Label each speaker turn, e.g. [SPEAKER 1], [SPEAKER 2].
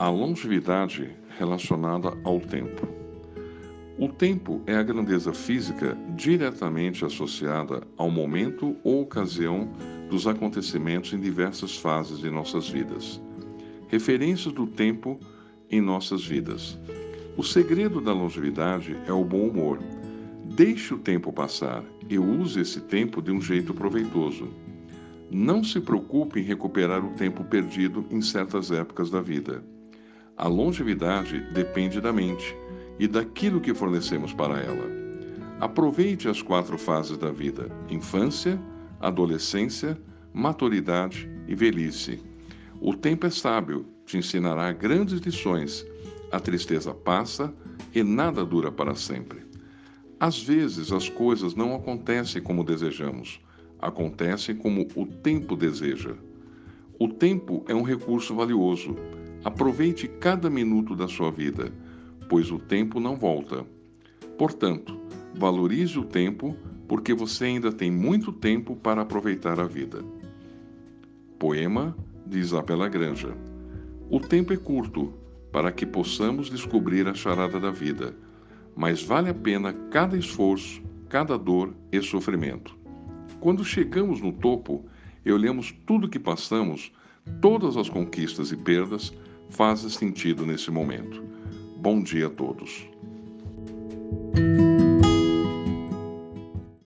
[SPEAKER 1] A longevidade relacionada ao tempo. O tempo é a grandeza física diretamente associada ao momento ou ocasião dos acontecimentos em diversas fases de nossas vidas. Referências do tempo em nossas vidas. O segredo da longevidade é o bom humor. Deixe o tempo passar e use esse tempo de um jeito proveitoso. Não se preocupe em recuperar o tempo perdido em certas épocas da vida. A longevidade depende da mente e daquilo que fornecemos para ela. Aproveite as quatro fases da vida: infância, adolescência, maturidade e velhice. O tempo é sábio, te ensinará grandes lições. A tristeza passa e nada dura para sempre. Às vezes as coisas não acontecem como desejamos, acontecem como o tempo deseja. O tempo é um recurso valioso. Aproveite cada minuto da sua vida, pois o tempo não volta. Portanto, valorize o tempo, porque você ainda tem muito tempo para aproveitar a vida. Poema de Isabela Granja. O tempo é curto para que possamos descobrir a charada da vida, mas vale a pena cada esforço, cada dor e sofrimento. Quando chegamos no topo e olhamos tudo que passamos, todas as conquistas e perdas, fazem sentido nesse momento. Bom dia a todos.